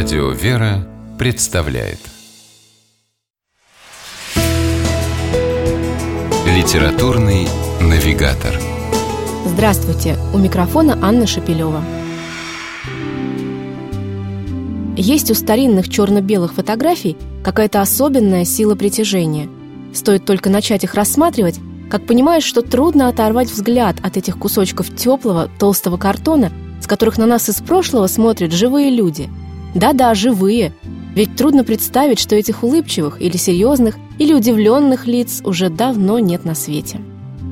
Радио «Вера» представляет Литературный навигатор Здравствуйте! У микрофона Анна Шапилева. Есть у старинных черно-белых фотографий какая-то особенная сила притяжения. Стоит только начать их рассматривать, как понимаешь, что трудно оторвать взгляд от этих кусочков теплого, толстого картона, с которых на нас из прошлого смотрят живые люди. Да-да, живые. Ведь трудно представить, что этих улыбчивых или серьезных, или удивленных лиц уже давно нет на свете.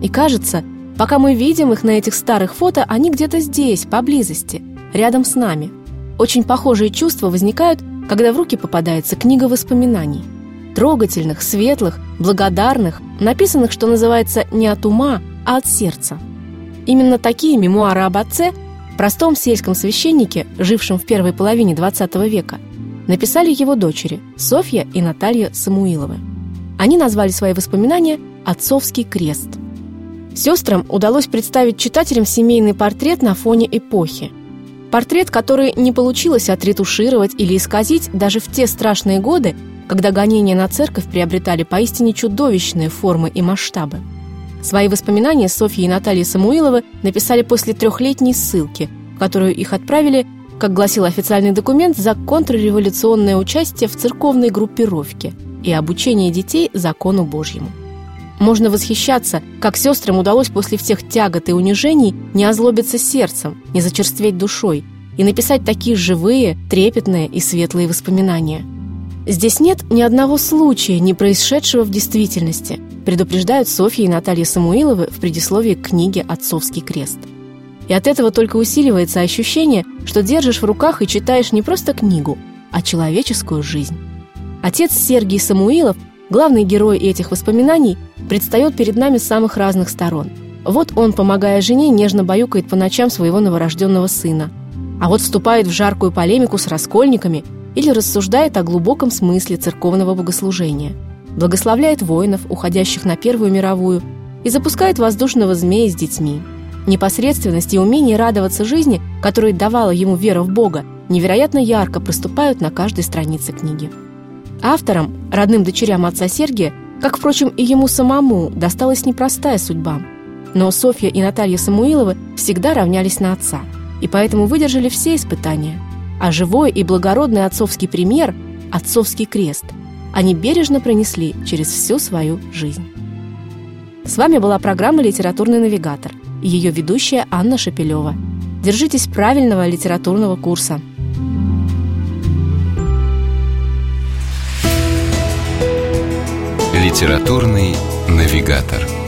И кажется, пока мы видим их на этих старых фото, они где-то здесь, поблизости, рядом с нами. Очень похожие чувства возникают, когда в руки попадается книга воспоминаний – трогательных, светлых, благодарных, написанных, что называется, не от ума, а от сердца. Именно такие мемуары об отце, простом сельском священнике, жившем в первой половине XX века, написали его дочери Софья и Наталья Самуиловы. Они назвали свои воспоминания «Отцовский крест». Сестрам удалось представить читателям семейный портрет на фоне эпохи. Портрет, который не получилось отретушировать или исказить даже в те страшные годы, когда гонения на церковь приобретали поистине чудовищные формы и масштабы. Свои воспоминания Софья и Наталья Самуиловы написали после трехлетней ссылки, в которую их отправили, как гласил официальный документ, за контрреволюционное участие в церковной группировке и обучение детей закону Божьему. Можно восхищаться, как сестрам удалось после всех тягот и унижений не озлобиться сердцем, не зачерстветь душой и написать такие живые, трепетные и светлые воспоминания – Здесь нет ни одного случая, не происшедшего в действительности, предупреждают Софья и Наталья Самуиловы в предисловии к книге «Отцовский крест». И от этого только усиливается ощущение, что держишь в руках и читаешь не просто книгу, а человеческую жизнь. Отец Сергий Самуилов, главный герой этих воспоминаний, предстает перед нами с самых разных сторон. Вот он, помогая жене, нежно баюкает по ночам своего новорожденного сына. А вот вступает в жаркую полемику с раскольниками – или рассуждает о глубоком смысле церковного богослужения, благословляет воинов, уходящих на Первую мировую, и запускает воздушного змея с детьми. Непосредственность и умение радоваться жизни, которые давала ему вера в Бога, невероятно ярко проступают на каждой странице книги. Авторам, родным дочерям отца Сергия, как, впрочем, и ему самому, досталась непростая судьба. Но Софья и Наталья Самуиловы всегда равнялись на отца, и поэтому выдержали все испытания – а живой и благородный отцовский пример – отцовский крест – они бережно пронесли через всю свою жизнь. С вами была программа «Литературный навигатор» и ее ведущая Анна Шапилева. Держитесь правильного литературного курса. «Литературный навигатор»